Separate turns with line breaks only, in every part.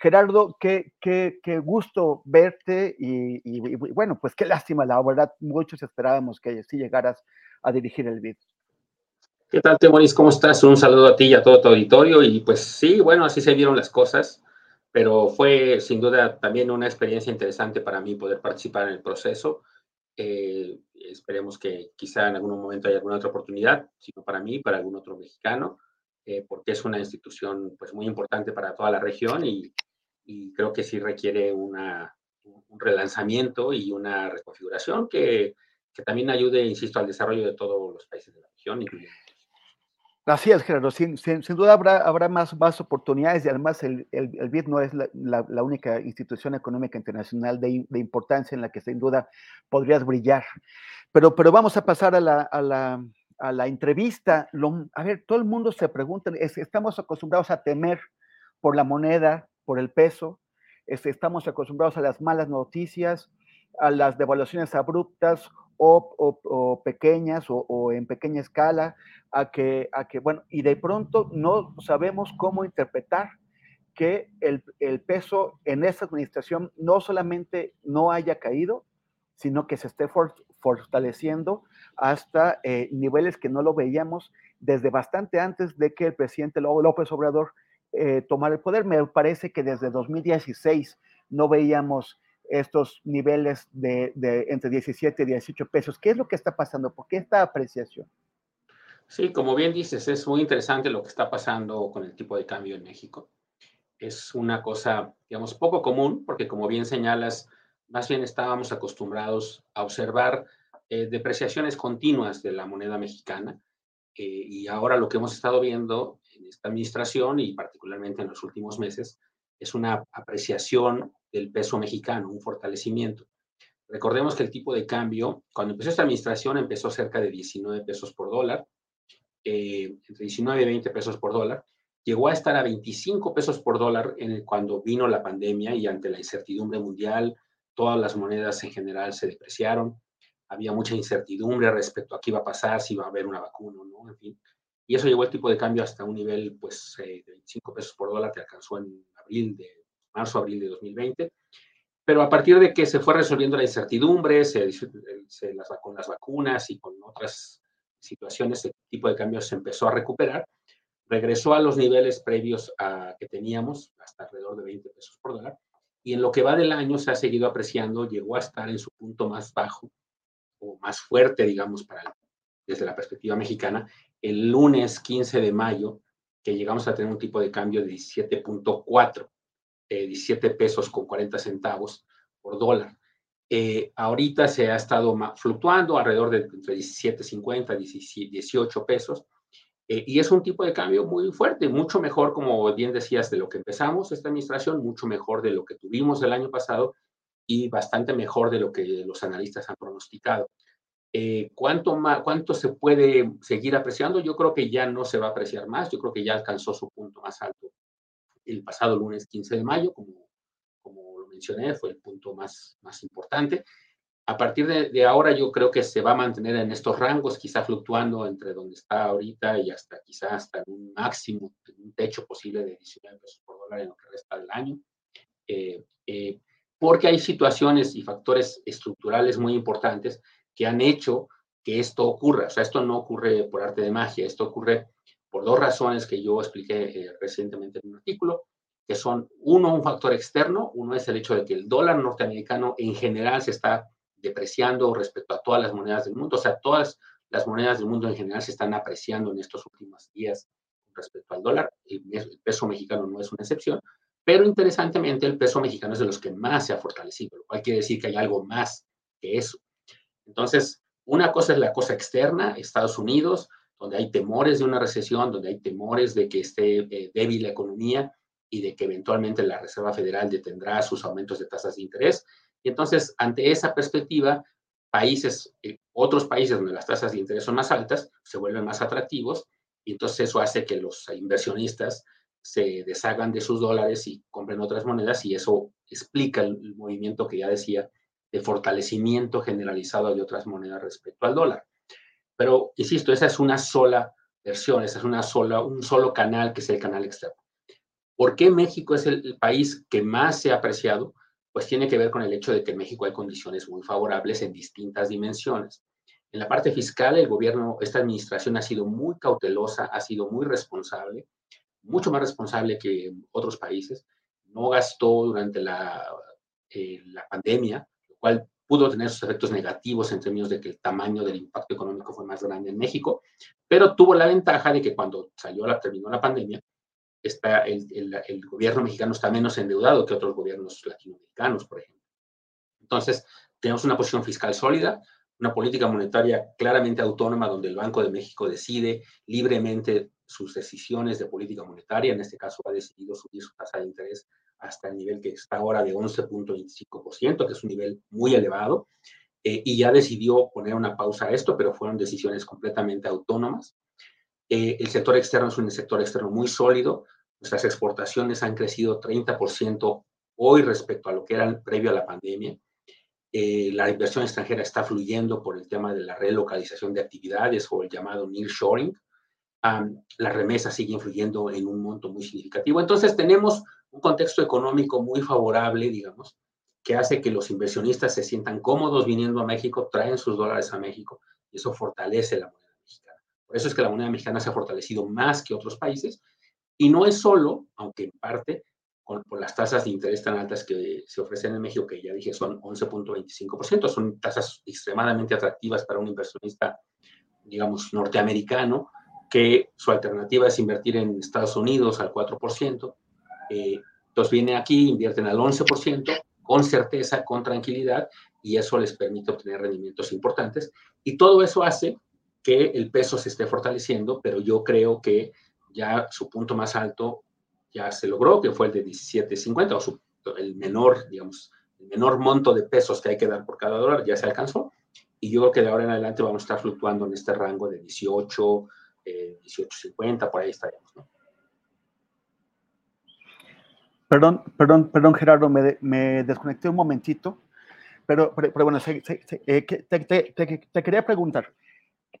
Gerardo, qué, qué, qué gusto verte y, y- y bueno, pues qué lástima, la verdad, muchos esperábamos que sí llegaras a dirigir el BID.
¿Qué tal, Temoris? ¿Cómo estás? Un saludo a ti y a todo tu auditorio. Y pues sí, bueno, así se dieron las cosas, pero fue sin duda también una experiencia interesante para mí poder participar en el proceso. Eh, esperemos que quizá en algún momento haya alguna otra oportunidad, si no para mí, para algún otro mexicano, eh, porque es una institución pues muy importante para toda la región y, y creo que sí requiere una, un relanzamiento y una reconfiguración que, que también ayude, insisto, al desarrollo de todos los países de la región, incluyendo
Así es, Gerardo, sin, sin- sin duda habrá, habrá más, más oportunidades y además el, el, el BID no es la, la- la única institución económica internacional de, de importancia en la que sin duda podrías brillar. Pero, pero vamos a pasar a la, a la, a la entrevista. Lo- a ver, todo el mundo se pregunta, es- estamos acostumbrados a temer por la moneda, por el peso, es- estamos acostumbrados a las malas noticias, a las devaluaciones abruptas o, o- pequeñas o, en pequeña escala, a que, a que, bueno, y de pronto no sabemos cómo interpretar que el, el peso en esta administración no solamente no haya caído, sino que se esté for- fortaleciendo hasta eh, niveles que no lo veíamos desde bastante antes de que el presidente Ló- López Obrador eh, tomara el poder. Me parece que desde 2016 no veíamos estos niveles de, de entre 17 y 18 pesos. ¿Qué es lo que está pasando? ¿Por qué esta apreciación?
Sí, como bien dices, es muy interesante lo que está pasando con el tipo de cambio en México. Es una cosa, digamos, poco común, porque como bien señalas, más bien estábamos acostumbrados a observar eh, depreciaciones continuas de la moneda mexicana. eh, y ahora lo que hemos estado viendo en esta administración y particularmente en los últimos meses es una apreciación del peso mexicano, un fortalecimiento. Recordemos que el tipo de cambio, cuando empezó esta administración, empezó cerca de 19 pesos por dólar eh, entre 19 y 20 pesos por dólar, llegó a estar a 25 pesos por dólar en cuando vino la pandemia y ante la incertidumbre mundial, todas las monedas en general se depreciaron, había mucha incertidumbre respecto a qué iba a pasar, si iba a haber una vacuna o no, en fin. Y eso llevó el tipo de cambio hasta un nivel pues, eh, de 25 pesos por dólar que alcanzó en abril de, marzo, abril de 2020. Pero a partir de que se fue resolviendo la incertidumbre, se, se las, con las vacunas y con otras situaciones, el tipo de cambio se empezó a recuperar, regresó a los niveles previos a que teníamos, hasta alrededor de 20 pesos por dólar, y en lo que va del año se ha seguido apreciando, llegó a estar en su punto más bajo o más fuerte, digamos, para, desde la perspectiva mexicana, el lunes 15 de mayo, que llegamos a tener un tipo de cambio de 17.4, eh, 17 pesos con 40 centavos por dólar. Eh, ahorita se ha estado fluctuando alrededor de entre 17.50 y 18 pesos. eh, y es un tipo de cambio muy fuerte, mucho mejor, como bien decías, de lo que empezamos esta administración, mucho mejor de lo que tuvimos el año pasado y bastante mejor de lo que los analistas han pronosticado. Eh, ¿cuánto, más, ¿Cuánto se puede seguir apreciando? Yo creo que ya no se va a apreciar más, yo creo que ya alcanzó su punto más alto el pasado lunes 15 de mayo, como, como lo mencioné, fue el punto más, más importante. A partir de, de, ahora yo creo que se va a mantener en estos rangos, quizá fluctuando entre donde está ahorita y hasta quizá hasta un máximo, un techo posible de 19 pesos por dólar en lo que resta del año. Eh, eh, porque hay situaciones y factores estructurales muy importantes que han hecho que esto ocurra. O sea, esto no ocurre por arte de magia, esto ocurre por dos razones que yo expliqué eh, recientemente en un artículo, que son, uno, un factor externo, uno es el hecho de que el dólar norteamericano en general se está depreciando respecto a todas las monedas del mundo, o sea, todas las monedas del mundo en general se están apreciando en estos últimos días respecto al dólar, el, peso mexicano no es una excepción, pero interesantemente el peso mexicano es de los que más se ha fortalecido, lo cual quiere decir que hay algo más que eso. Entonces, una cosa es la cosa externa, Estados Unidos, donde hay temores de una recesión, donde hay temores de que esté eh, débil la economía y de que eventualmente la Reserva Federal detendrá sus aumentos de tasas de interés. Y entonces, ante esa perspectiva, países, eh, otros países donde las tasas de interés son más altas, se vuelven más atractivos y entonces eso hace que los inversionistas se deshagan de sus dólares y compren otras monedas y eso explica el movimiento que ya decía de fortalecimiento generalizado de otras monedas respecto al dólar. Pero, insisto, esa es una sola versión, esa es una sola, un solo canal que es el canal externo. ¿Por qué México es el, país que más se ha apreciado? Pues tiene que ver con el hecho de que en México hay condiciones muy favorables en distintas dimensiones. En la parte fiscal, el gobierno, esta administración ha sido muy cautelosa, ha sido muy responsable, mucho más responsable que otros países. No gastó durante la, eh, la pandemia, cual pudo tener sus efectos negativos en términos de que el tamaño del impacto económico fue más grande en México, pero tuvo la ventaja de que cuando salió la, terminó la pandemia, está el, el, gobierno mexicano está menos endeudado que otros gobiernos latinoamericanos, por ejemplo. Entonces, tenemos una posición fiscal sólida, una política monetaria claramente autónoma donde el Banco de México decide libremente sus decisiones de política monetaria. En este caso, ha decidido subir su tasa de interés hasta el nivel que está ahora de 11.25%, que es un nivel muy elevado, eh, y ya decidió poner una pausa a esto, pero fueron decisiones completamente autónomas. Eh, el sector externo es un sector externo muy sólido. Nuestras exportaciones han crecido 30% hoy respecto a lo que eran previo a la pandemia. Eh, la inversión extranjera está fluyendo por el tema de la relocalización de actividades o el llamado nearshoring. Um, las remesas siguen fluyendo en un monto muy significativo. Entonces tenemos un contexto económico muy favorable, digamos, que hace que los inversionistas se sientan cómodos viniendo a México, traen sus dólares a México y eso fortalece la moneda mexicana. Por eso es que la moneda mexicana se ha fortalecido más que otros países y no es solo, aunque en parte, por las tasas de interés tan altas que se ofrecen en México, que ya dije son 11.25%, son tasas extremadamente atractivas para un inversionista, digamos, norteamericano, que su alternativa es invertir en Estados Unidos al 4%, eh, entonces viene aquí, invierten al 11%, con certeza, con tranquilidad, y eso les permite obtener rendimientos importantes. Y todo eso hace que el peso se esté fortaleciendo, pero yo creo que ya su punto más alto ya se logró, que fue el de 17.50, o su, el menor, digamos, el menor monto de pesos que hay que dar por cada dólar ya se alcanzó. Y yo creo que de ahora en adelante vamos a estar fluctuando en este rango de 18, eh, 18.50, por ahí estaremos, ¿no?
Perdón, perdón, perdón, Gerardo, me, desconecté un momentito, pero, pero, bueno, eh, te, quería preguntar,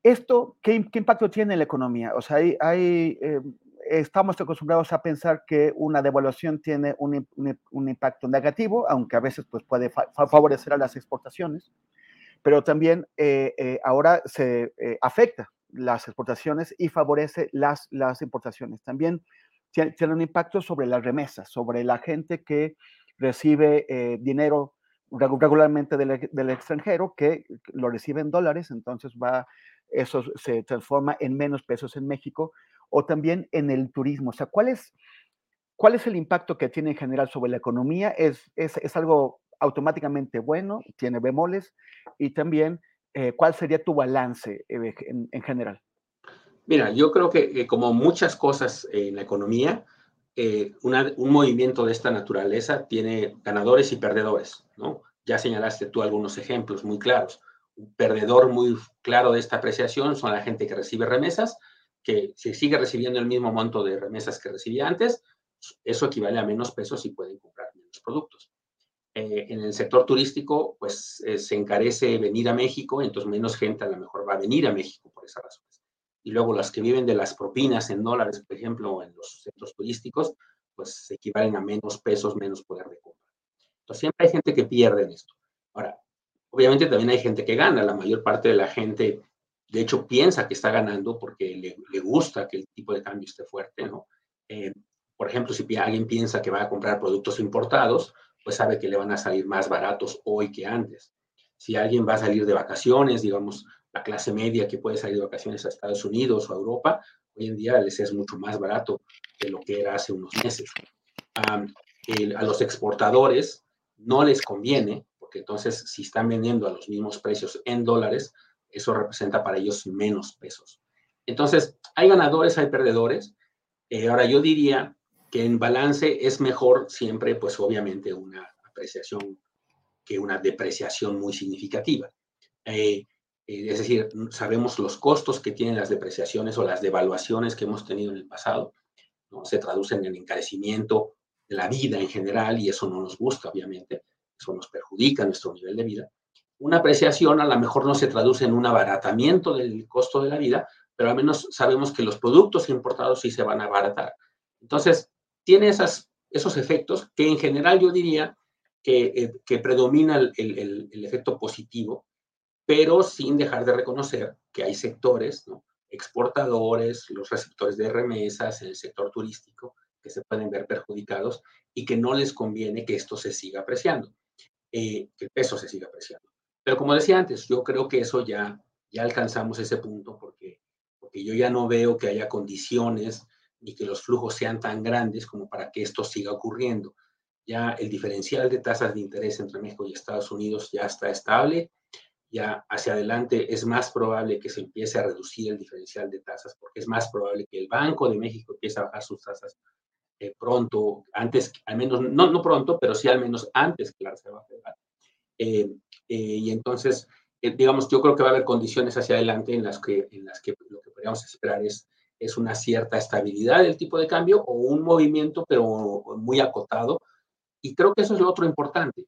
¿esto qué, impacto tiene en la economía? O sea, hay, eh, estamos acostumbrados a pensar que una devaluación tiene un, impacto negativo, aunque a veces pues, puede favorecer a las exportaciones, pero también eh, ahora se afecta las exportaciones y favorece las, las importaciones. También tiene un impacto sobre las remesas, sobre la gente que recibe eh, dinero regularmente del, extranjero, que lo recibe en dólares, entonces va, eso se transforma en menos pesos en México, o también en el turismo. O sea, ¿cuál es, cuál es el impacto que tiene en general sobre la economía? ¿Es, es, algo automáticamente bueno? ¿Tiene bemoles? Y también, eh, ¿cuál sería tu balance eh, en general?
Mira, yo creo que como muchas cosas en la economía, eh, un movimiento de esta naturaleza tiene ganadores y perdedores, ¿no? Ya señalaste tú algunos ejemplos muy claros. Un perdedor muy claro de esta apreciación son la gente que recibe remesas, que si sigue recibiendo el mismo monto de remesas que recibía antes, eso equivale a menos pesos y pueden comprar menos productos. Eh, en el sector turístico, pues eh, se encarece venir a México, entonces menos gente a lo mejor va a venir a México por esa razón y luego las que viven de las propinas en dólares, por ejemplo, en los centros turísticos, pues equivalen a menos pesos, menos poder de compra. Entonces, siempre hay gente que pierde en esto. Ahora, obviamente también hay gente que gana. La mayor parte de la gente, de hecho, piensa que está ganando porque le, le gusta que el tipo de cambio esté fuerte, ¿no? Eh, por ejemplo, si alguien piensa que va a comprar productos importados, pues sabe que le van a salir más baratos hoy que antes. Si alguien va a salir de vacaciones, digamos, la clase media que puede salir de vacaciones a Estados Unidos o a Europa, hoy en día les es mucho más barato de lo que era hace unos meses. a los exportadores no les conviene, porque entonces si están vendiendo a los mismos precios en dólares, eso representa para ellos menos pesos. Entonces, hay ganadores, hay perdedores. Eh, ahora, yo diría que en balance es mejor siempre, pues obviamente, una apreciación que una depreciación muy significativa. Eh, es decir, sabemos los costos que tienen las depreciaciones o las devaluaciones que hemos tenido en el pasado, ¿no? se traducen en encarecimiento de la vida en general y eso no nos gusta, obviamente, eso nos perjudica nuestro nivel de vida. Una apreciación a lo mejor no se traduce en un abaratamiento del costo de la vida, pero al menos sabemos que los productos importados sí se van a abaratar. Entonces, tiene esas, esos efectos que en general yo diría que, eh, que predomina el, el, efecto positivo, pero sin dejar de reconocer que hay sectores, exportadores, los receptores de remesas, el sector turístico, que se pueden ver perjudicados y que no les conviene que esto se siga apreciando, eh, que el peso se siga apreciando. Pero como decía antes, yo creo que eso ya, ya alcanzamos ese punto porque, porque yo ya no veo que haya condiciones ni que los flujos sean tan grandes como para que esto siga ocurriendo. Ya el diferencial de tasas de interés entre México y Estados Unidos ya está estable. Ya hacia adelante es más probable que se empiece a reducir el diferencial de tasas porque es más probable que el Banco de México empiece a bajar sus tasas eh, pronto, antes, al menos, no, no pronto, pero sí al menos antes que la Reserva Federal. Eh, eh, y entonces, digamos, yo creo que va a haber condiciones hacia adelante en las que, en las que lo que podríamos esperar es es una cierta estabilidad del tipo de cambio o un movimiento, pero muy acotado. Y creo que eso es lo otro importante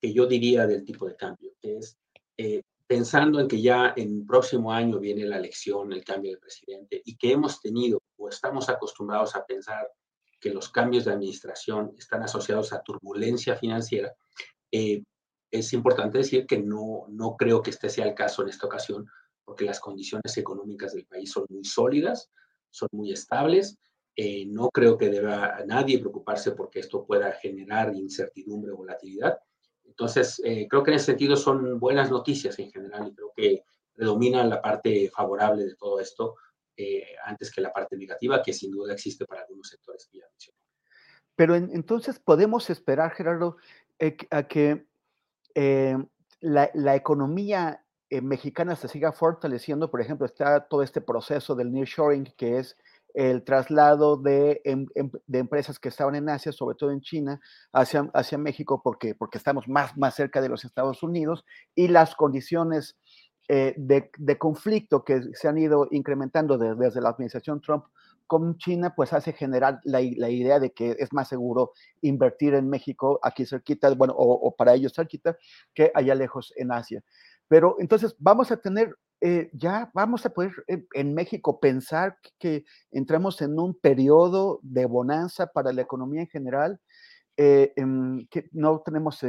que yo diría del tipo de cambio, que es eh, pensando en que ya en próximo año viene la elección, el cambio de presidente, y que hemos tenido o estamos acostumbrados a pensar que los cambios de administración están asociados a turbulencia financiera, eh, es importante decir que no, no creo que este sea el caso en esta ocasión, porque las condiciones económicas del país son muy sólidas, son muy estables. Eh, no creo que deba nadie preocuparse porque esto pueda generar incertidumbre o volatilidad. Entonces, eh, creo que en ese sentido son buenas noticias en general y creo que predomina la parte favorable de todo esto eh, antes que la parte negativa, que sin duda existe para algunos sectores que ya mencioné.
Pero entonces podemos esperar, Gerardo, a que la, la, economía eh, mexicana se siga fortaleciendo, por ejemplo, está todo este proceso del nearshoring, que es el traslado de, em, em, de, empresas que estaban en Asia, sobre todo en China, hacia, hacia México, porque, porque estamos más, más cerca de los Estados Unidos y las condiciones eh, de, de, conflicto que se han ido incrementando desde la administración Trump con China, pues hace generar la, la, idea de que es más seguro invertir en México, aquí cerquita, bueno, o, o para ellos cerquita, que allá lejos en Asia. Pero entonces vamos a tener, eh, ya vamos a poder eh, en México pensar que, entramos en un periodo de bonanza para la economía en general, eh, que no tenemos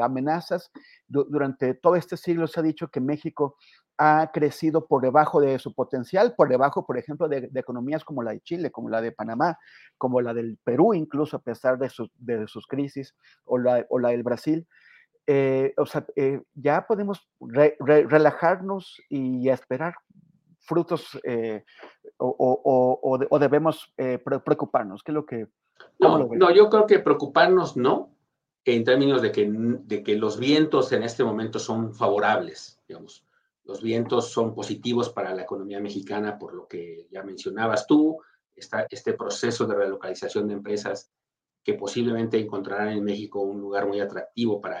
amenazas. durante todo este siglo se ha dicho que México ha crecido por debajo de su potencial, por debajo, por ejemplo, de, economías como la de Chile, como la de Panamá, como la del Perú, incluso a pesar de, de sus crisis, o la, o la del Brasil. Eh, o sea, eh, ya podemos relajarnos y esperar frutos eh, o, debemos preocuparnos? ¿Qué es lo que...
No, no, yo creo que preocuparnos no, en términos de que, de que los vientos en este momento son favorables, digamos. Los vientos son positivos para la economía mexicana, por lo que ya mencionabas tú, está este proceso de relocalización de empresas que posiblemente encontrarán en México un lugar muy atractivo para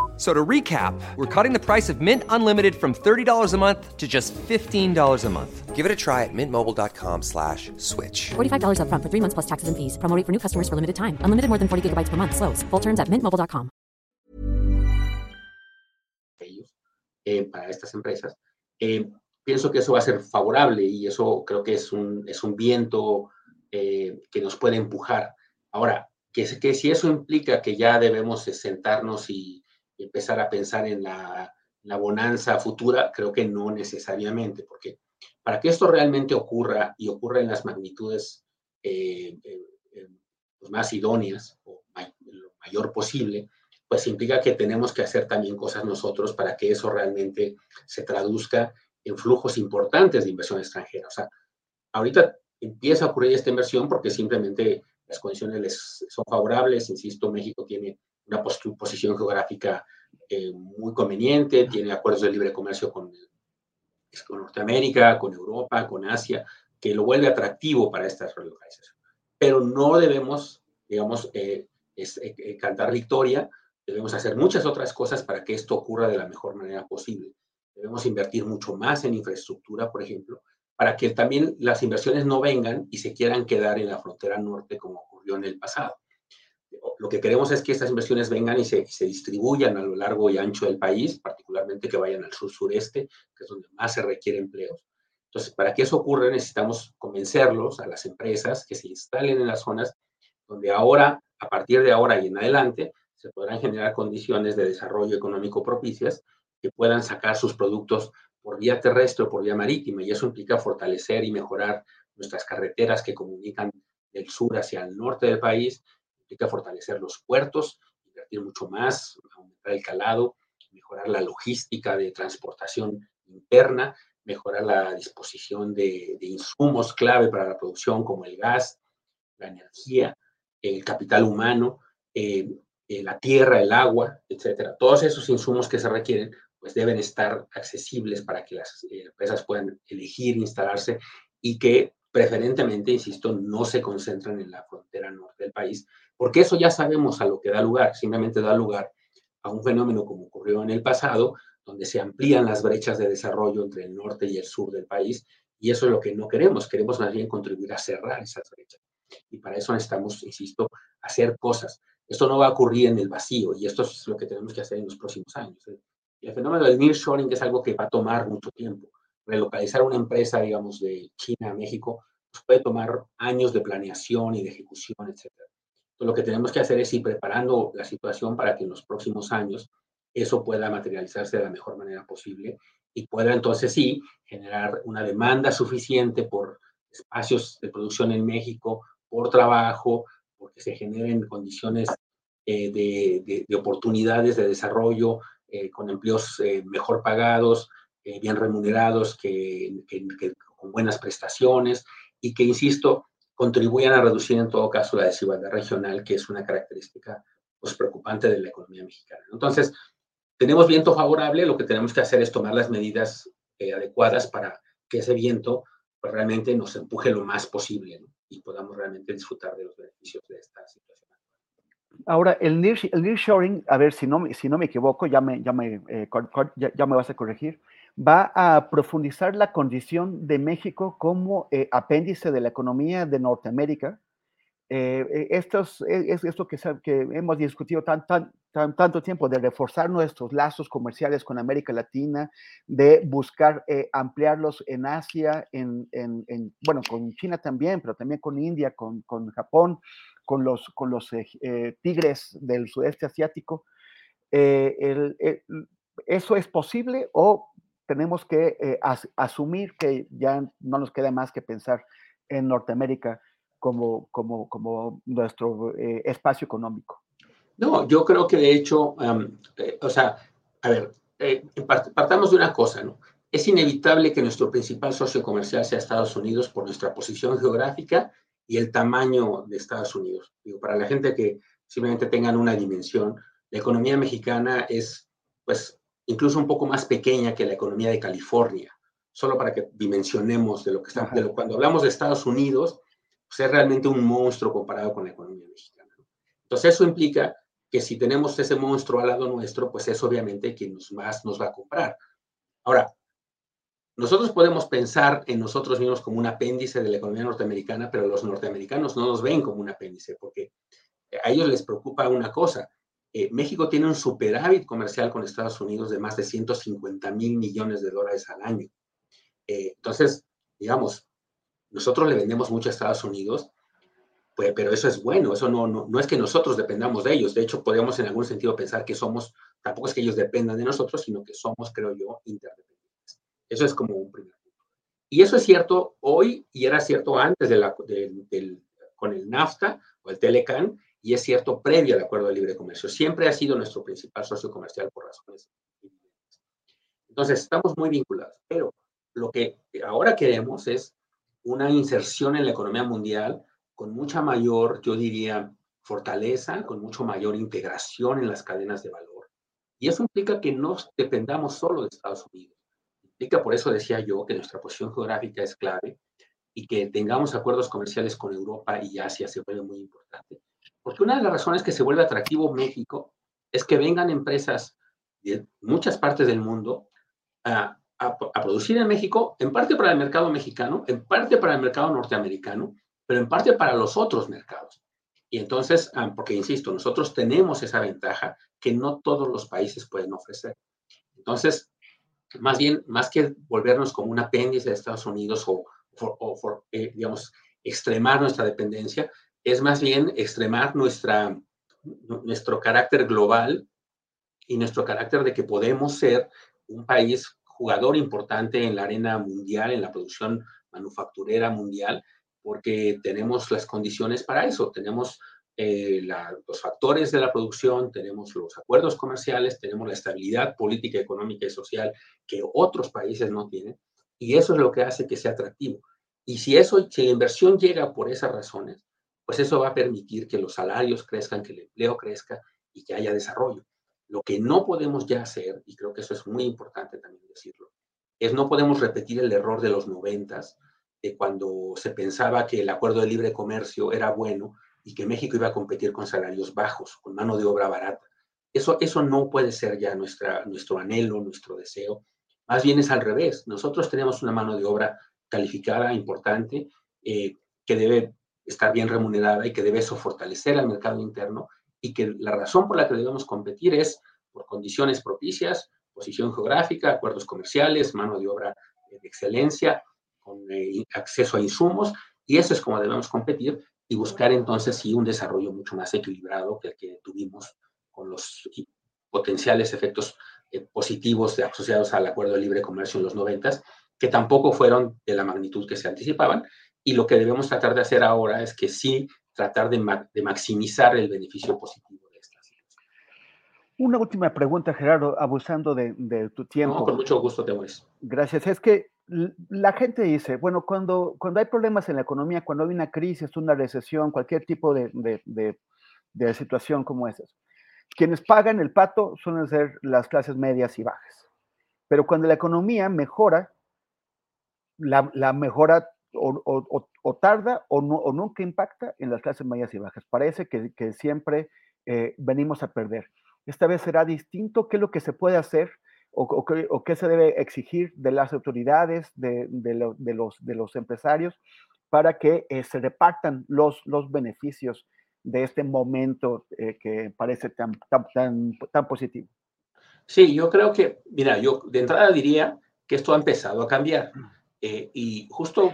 So to recap, we're cutting the price of Mint Unlimited from $30 a month to just $15 a month. Give it a try at mintmobile.com slash switch.
$45 up front for three months plus taxes and fees. Promo for new customers for limited time. Unlimited more than 40 gigabytes per month. Slows. Full terms at mintmobile.com.
Eh, para estas empresas. Eh, pienso que eso va a ser favorable y eso creo que es un, es un viento eh, que nos puede empujar. Ahora, que, que si eso implica que ya debemos sentarnos y empezar a pensar en la, la bonanza futura, creo que no necesariamente, porque para que esto realmente ocurra y ocurra en las magnitudes eh, eh, eh, pues más idóneas o lo mayor posible, pues implica que tenemos que hacer también cosas nosotros para que eso realmente se traduzca en flujos importantes de inversión extranjera. O sea, ahorita empieza a ocurrir esta inversión porque simplemente las condiciones son favorables. Insisto, México tiene una posición geográfica eh, muy conveniente, tiene acuerdos de libre comercio con, con, Norteamérica, con Europa, con Asia, que lo vuelve atractivo para estas relocalizaciones. Pero no debemos, digamos, eh, eh, cantar victoria, debemos hacer muchas otras cosas para que esto ocurra de la mejor manera posible. Debemos invertir mucho más en infraestructura, por ejemplo, para que también las inversiones no vengan y se quieran quedar en la frontera norte como ocurrió en el pasado lo que queremos es que estas inversiones vengan y se, distribuyan a lo largo y ancho del país, particularmente que vayan al sur-sureste, que es donde más se requiere empleos. Entonces, para que eso ocurra, necesitamos convencerlos a las empresas que se instalen en las zonas donde ahora, a partir de ahora y en adelante, se podrán generar condiciones de desarrollo económico propicias que puedan sacar sus productos por vía terrestre o por vía marítima. Y eso implica fortalecer y mejorar nuestras carreteras que comunican del sur hacia el norte del país implica fortalecer los puertos, invertir mucho más, aumentar el calado, mejorar la logística de transportación interna, mejorar la disposición de, insumos clave para la producción como el gas, la energía, el capital humano, eh, eh, la tierra, el agua, etcétera. Todos esos insumos que se requieren pues deben estar accesibles para que las eh, empresas puedan elegir instalarse y que preferentemente, insisto, no se concentran en la frontera norte del país, porque eso ya sabemos a lo que da lugar, simplemente da lugar a un fenómeno como ocurrió en el pasado, donde se amplían las brechas de desarrollo entre el norte y el sur del país, y eso es lo que no queremos, queremos más bien contribuir a cerrar esas brechas. Y para eso necesitamos, insisto, hacer cosas. Esto no va a ocurrir en el vacío, y esto es lo que tenemos que hacer en los próximos años. El fenómeno del nearshoring es algo que va a tomar mucho tiempo. Relocalizar una empresa, digamos, de China a México, pues puede tomar años de planeación y de ejecución, etcétera. Lo que tenemos que hacer es ir preparando la situación para que en los próximos años eso pueda materializarse de la mejor manera posible y pueda entonces sí generar una demanda suficiente por espacios de producción en México, por trabajo, porque se generen condiciones eh, de, oportunidades de desarrollo eh, con empleos eh, mejor pagados, bien remunerados, que, con buenas prestaciones y que, insisto, contribuyan a reducir en todo caso la desigualdad regional, que es una característica pues, preocupante de la economía mexicana. Entonces, tenemos viento favorable, lo que tenemos que hacer es tomar las medidas eh, adecuadas para que ese viento pues, realmente nos empuje lo más posible y podamos realmente disfrutar de los beneficios de esta situación.
Ahora, el, near, el a ver si no, si no me equivoco, ya me, ya, me, eh, ya me vas a corregir, va a profundizar la condición de México como eh, apéndice de la economía de Norteamérica. Eh, eh, esto es, esto que, hemos discutido tan, tan, tanto tiempo, de reforzar nuestros lazos comerciales con América Latina, de buscar ampliarlos en Asia, en, bueno, con China también, pero también con India, con, con Japón, con los, con los tigres del sudeste asiático. ¿Eso es posible o tenemos que eh, asumir que ya no nos queda más que pensar en Norteamérica como, como, nuestro eh, espacio económico.
No, yo creo que de hecho, eh, o sea, a ver, partamos de una cosa, ¿no? es inevitable que nuestro principal socio comercial sea Estados Unidos por nuestra posición geográfica y el tamaño de Estados Unidos. Digo, para la gente que simplemente tengan una dimensión, la economía mexicana es, pues, incluso un poco más pequeña que la economía de California, solo para que dimensionemos de lo que está. De lo, cuando hablamos de Estados Unidos, pues es realmente un monstruo comparado con la economía mexicana. Entonces, eso implica que si tenemos ese monstruo al lado nuestro, pues es obviamente quien nos más nos va a comprar. Ahora, nosotros podemos pensar en nosotros mismos como un apéndice de la economía norteamericana, pero los norteamericanos no nos ven como un apéndice, porque a ellos les preocupa una cosa. Eh, México tiene un superávit comercial con Estados Unidos de más de 150 mil millones de dólares al año. Eh, entonces, digamos, nosotros le vendemos mucho a Estados Unidos, pues, pero eso es bueno, eso no, no, no, es que nosotros dependamos de ellos, de hecho podemos en algún sentido pensar que somos, tampoco es que ellos dependan de nosotros, sino que somos, creo yo, interdependientes. Eso es como un primer punto. Y eso es cierto hoy y era cierto antes de la, del, con el NAFTA o el Telecan, y es cierto previo al acuerdo de libre comercio. Siempre ha sido nuestro principal socio comercial por razones Entonces, estamos muy vinculados, pero lo que ahora queremos es una inserción en la economía mundial con mucha mayor, yo diría, fortaleza, con mucho mayor integración en las cadenas de valor. Y eso implica que no dependamos solo de Estados Unidos. Implica, por eso decía yo, que nuestra posición geográfica es clave y que tengamos acuerdos comerciales con Europa y Asia se vuelve muy importante. Porque una de las razones que se vuelve atractivo México es que vengan empresas de muchas partes del mundo a producir en México, en parte para el mercado mexicano, en parte para el mercado norteamericano, pero en parte para los otros mercados. Y entonces, ah, porque insisto, nosotros tenemos esa ventaja que no todos los países pueden ofrecer. Entonces, más bien, más que volvernos como un apéndice de Estados Unidos o, o eh, digamos, extremar nuestra dependencia, es más bien extremar nuestra, nuestro carácter global y nuestro carácter de que podemos ser un país jugador importante en la arena mundial, en la producción manufacturera mundial, porque tenemos las condiciones para eso. Tenemos eh, los factores de la producción, tenemos los acuerdos comerciales, tenemos la estabilidad política, económica y social que otros países no tienen, y eso es lo que hace que sea atractivo. Y si eso, si la inversión llega por esas razones, pues eso va a permitir que los salarios crezcan, que el empleo crezca y que haya desarrollo. Lo que no podemos ya hacer, y creo que eso es muy importante también decirlo, es no podemos repetir el error de los noventas, de cuando se pensaba que el acuerdo de libre comercio era bueno y que México iba a competir con salarios bajos, con mano de obra barata. Eso, eso no puede ser ya nuestra, nuestro anhelo, nuestro deseo. Más bien es al revés. Nosotros tenemos una mano de obra calificada, importante, eh, que debe estar bien remunerada y que debe eso fortalecer al mercado interno y que la razón por la que debemos competir es por condiciones propicias, posición geográfica, acuerdos comerciales, mano de obra de excelencia, con eh, acceso a insumos, y eso es como debemos competir y buscar entonces sí un desarrollo mucho más equilibrado que el que tuvimos con los potenciales efectos eh, positivos asociados al acuerdo de libre comercio en los noventas, que tampoco fueron de la magnitud que se anticipaban, y lo que debemos tratar de hacer ahora es que sí tratar de, de maximizar el beneficio positivo de estas
Una última pregunta, Gerardo, abusando de, de tu tiempo.
No, con mucho gusto, te voy.
Gracias. Es que la gente dice, bueno, cuando, cuando hay problemas en la economía, cuando hay una crisis, una recesión, cualquier tipo de, de, de situación como esa, quienes pagan el pato suelen ser las clases medias y bajas. Pero cuando la economía mejora, la, la mejora o, tarda o, no, o, nunca impacta en las clases medias y bajas. Parece que, que siempre eh, venimos a perder. Esta vez será distinto. ¿Qué es lo que se puede hacer o, qué, se debe exigir de las autoridades, de, de, los, de los empresarios, para que eh, se repartan los, los beneficios de este momento eh, que parece tan, tan, tan, tan positivo?
Sí, yo creo que, mira, yo de entrada diría que esto ha empezado a cambiar. y justo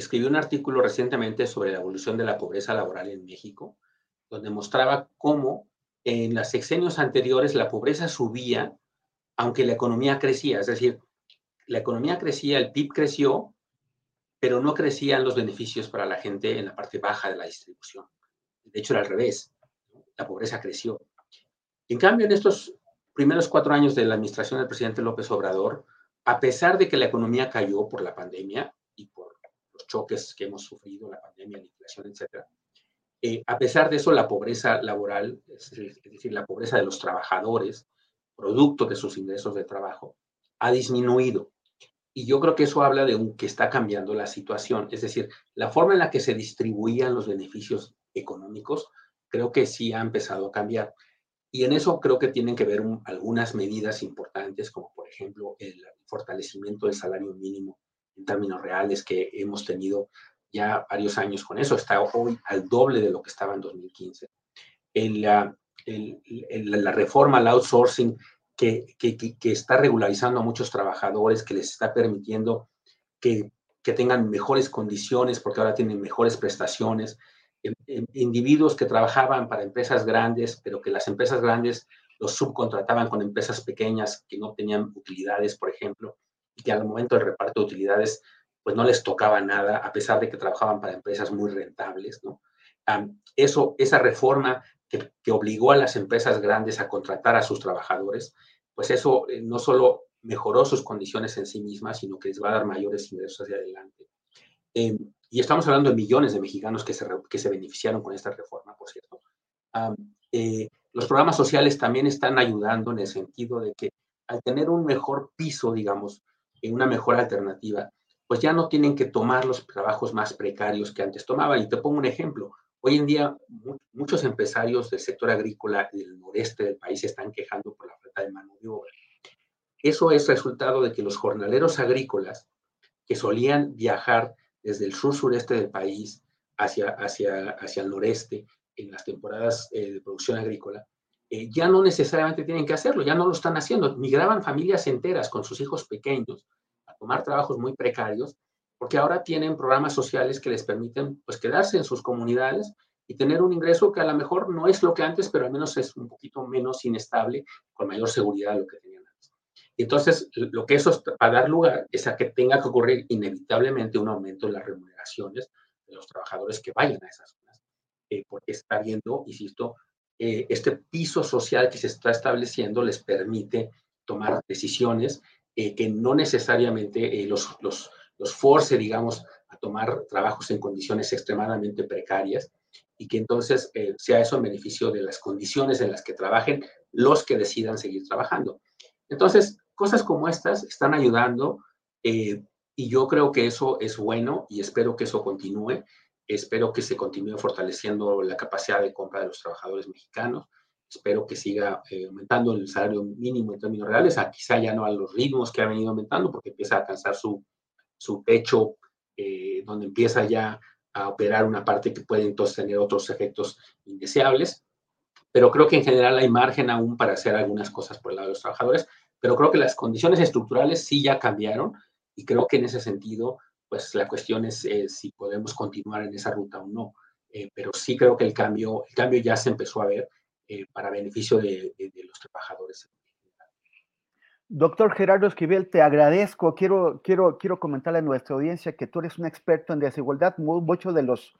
escribió un artículo recientemente sobre la evolución de la pobreza laboral en México, donde mostraba cómo en las sexenios anteriores la pobreza subía, aunque la economía crecía. Es decir, la economía crecía, el PIB creció, pero no crecían los beneficios para la gente en la parte baja de la distribución. De hecho, era al revés. La pobreza creció. En cambio, en estos primeros cuatro años de la administración del presidente López Obrador, a pesar de que la economía cayó por la pandemia los choques que hemos sufrido, la pandemia, la inflación, etcétera, eh, a pesar de eso, la pobreza laboral, es decir, la pobreza de los trabajadores, producto de sus ingresos de trabajo, ha disminuido. Y yo creo que eso habla de un, que está cambiando la situación. Es decir, la forma en la que se distribuían los beneficios económicos, creo que sí ha empezado a cambiar. Y en eso creo que tienen que ver algunas medidas importantes, como por ejemplo el fortalecimiento del salario mínimo en términos reales que hemos tenido ya varios años con eso, está hoy al doble de lo que estaba en 2015. En la, la reforma al outsourcing que, que, que, está regularizando a muchos trabajadores, que les está permitiendo que, que tengan mejores condiciones porque ahora tienen mejores prestaciones. individuos que trabajaban para empresas grandes, pero que las empresas grandes los subcontrataban con empresas pequeñas que no tenían utilidades, por ejemplo, y al momento del reparto de utilidades pues no les tocaba nada, a pesar de que trabajaban para empresas muy rentables, ¿no? eso, esa reforma que, que, obligó a las empresas grandes a contratar a sus trabajadores, pues eso eh, no solo mejoró sus condiciones en sí mismas, sino que les va a dar mayores ingresos hacia adelante. Em, y estamos hablando de millones de mexicanos que se, que se beneficiaron con esta reforma, por cierto. Eh, los programas sociales también están ayudando en el sentido de que al tener un mejor piso, digamos, en una mejor alternativa, pues ya no tienen que tomar los trabajos más precarios que antes tomaban. Y te pongo un ejemplo. Hoy en día muchos empresarios del sector agrícola del noreste del país se están quejando por la falta de mano de obra. Eso es resultado de que los jornaleros agrícolas que solían viajar desde el sur sureste del país hacia, hacia, hacia el noreste en las temporadas eh, de producción agrícola, eh, ya no necesariamente tienen que hacerlo, ya no lo están haciendo. Migraban familias enteras con sus hijos pequeños tomar trabajos muy precarios, porque ahora tienen programas sociales que les permiten pues quedarse en sus comunidades y tener un ingreso que a lo mejor no es lo que antes, pero al menos es un poquito menos inestable, con mayor seguridad de lo que tenían antes. Entonces, lo que eso va a dar lugar es a que tenga que ocurrir inevitablemente un aumento en las remuneraciones de los trabajadores que vayan a esas zonas, eh, porque está viendo, insisto, eh, este piso social que se está estableciendo les permite tomar decisiones eh, que no necesariamente eh, los, los, los force, digamos, a tomar trabajos en condiciones extremadamente precarias y que entonces eh, sea eso en beneficio de las condiciones en las que trabajen los que decidan seguir trabajando. Entonces, cosas como estas están ayudando y yo creo que eso es bueno y espero que eso continúe. Espero que se continúe fortaleciendo la capacidad de compra de los trabajadores mexicanos espero que siga eh, aumentando el salario mínimo en términos reales, a quizá ya no a los ritmos que ha venido aumentando, porque empieza a alcanzar su, su techo, eh, donde empieza ya a operar una parte que puede entonces tener otros efectos indeseables. Pero creo que en general hay margen aún para hacer algunas cosas por el lado de los trabajadores, pero creo que las condiciones estructurales sí ya cambiaron y creo que en ese sentido, pues la cuestión es eh, si podemos continuar en esa ruta o no. pero sí creo que el cambio, el cambio ya se empezó a ver eh, para beneficio de, los trabajadores.
Doctor Gerardo Esquivel, te agradezco. Quiero, quiero, quiero comentarle a nuestra audiencia que tú eres un experto en desigualdad. Muchos de los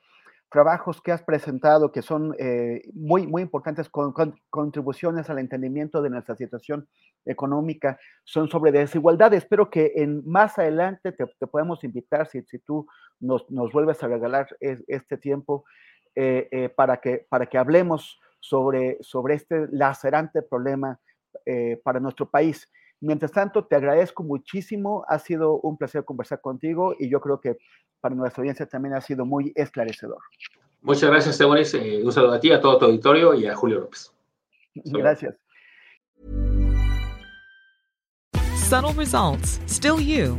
trabajos que has presentado, que son eh, muy, muy importantes con, contribuciones al entendimiento de nuestra situación económica, son sobre desigualdad. Espero que en, más adelante te, podemos invitar, si, si tú nos, nos, vuelves a regalar este tiempo, eh, para, que, para que hablemos sobre, sobre este lacerante problema eh, para nuestro país. Mientras tanto, te agradezco muchísimo, ha sido un placer conversar contigo y yo creo que para nuestra audiencia también ha sido muy esclarecedor.
Muchas gracias, Teboris. Eh, un saludo a ti, a todo tu auditorio y a Julio López.
Gracias.
Subtle results, still you,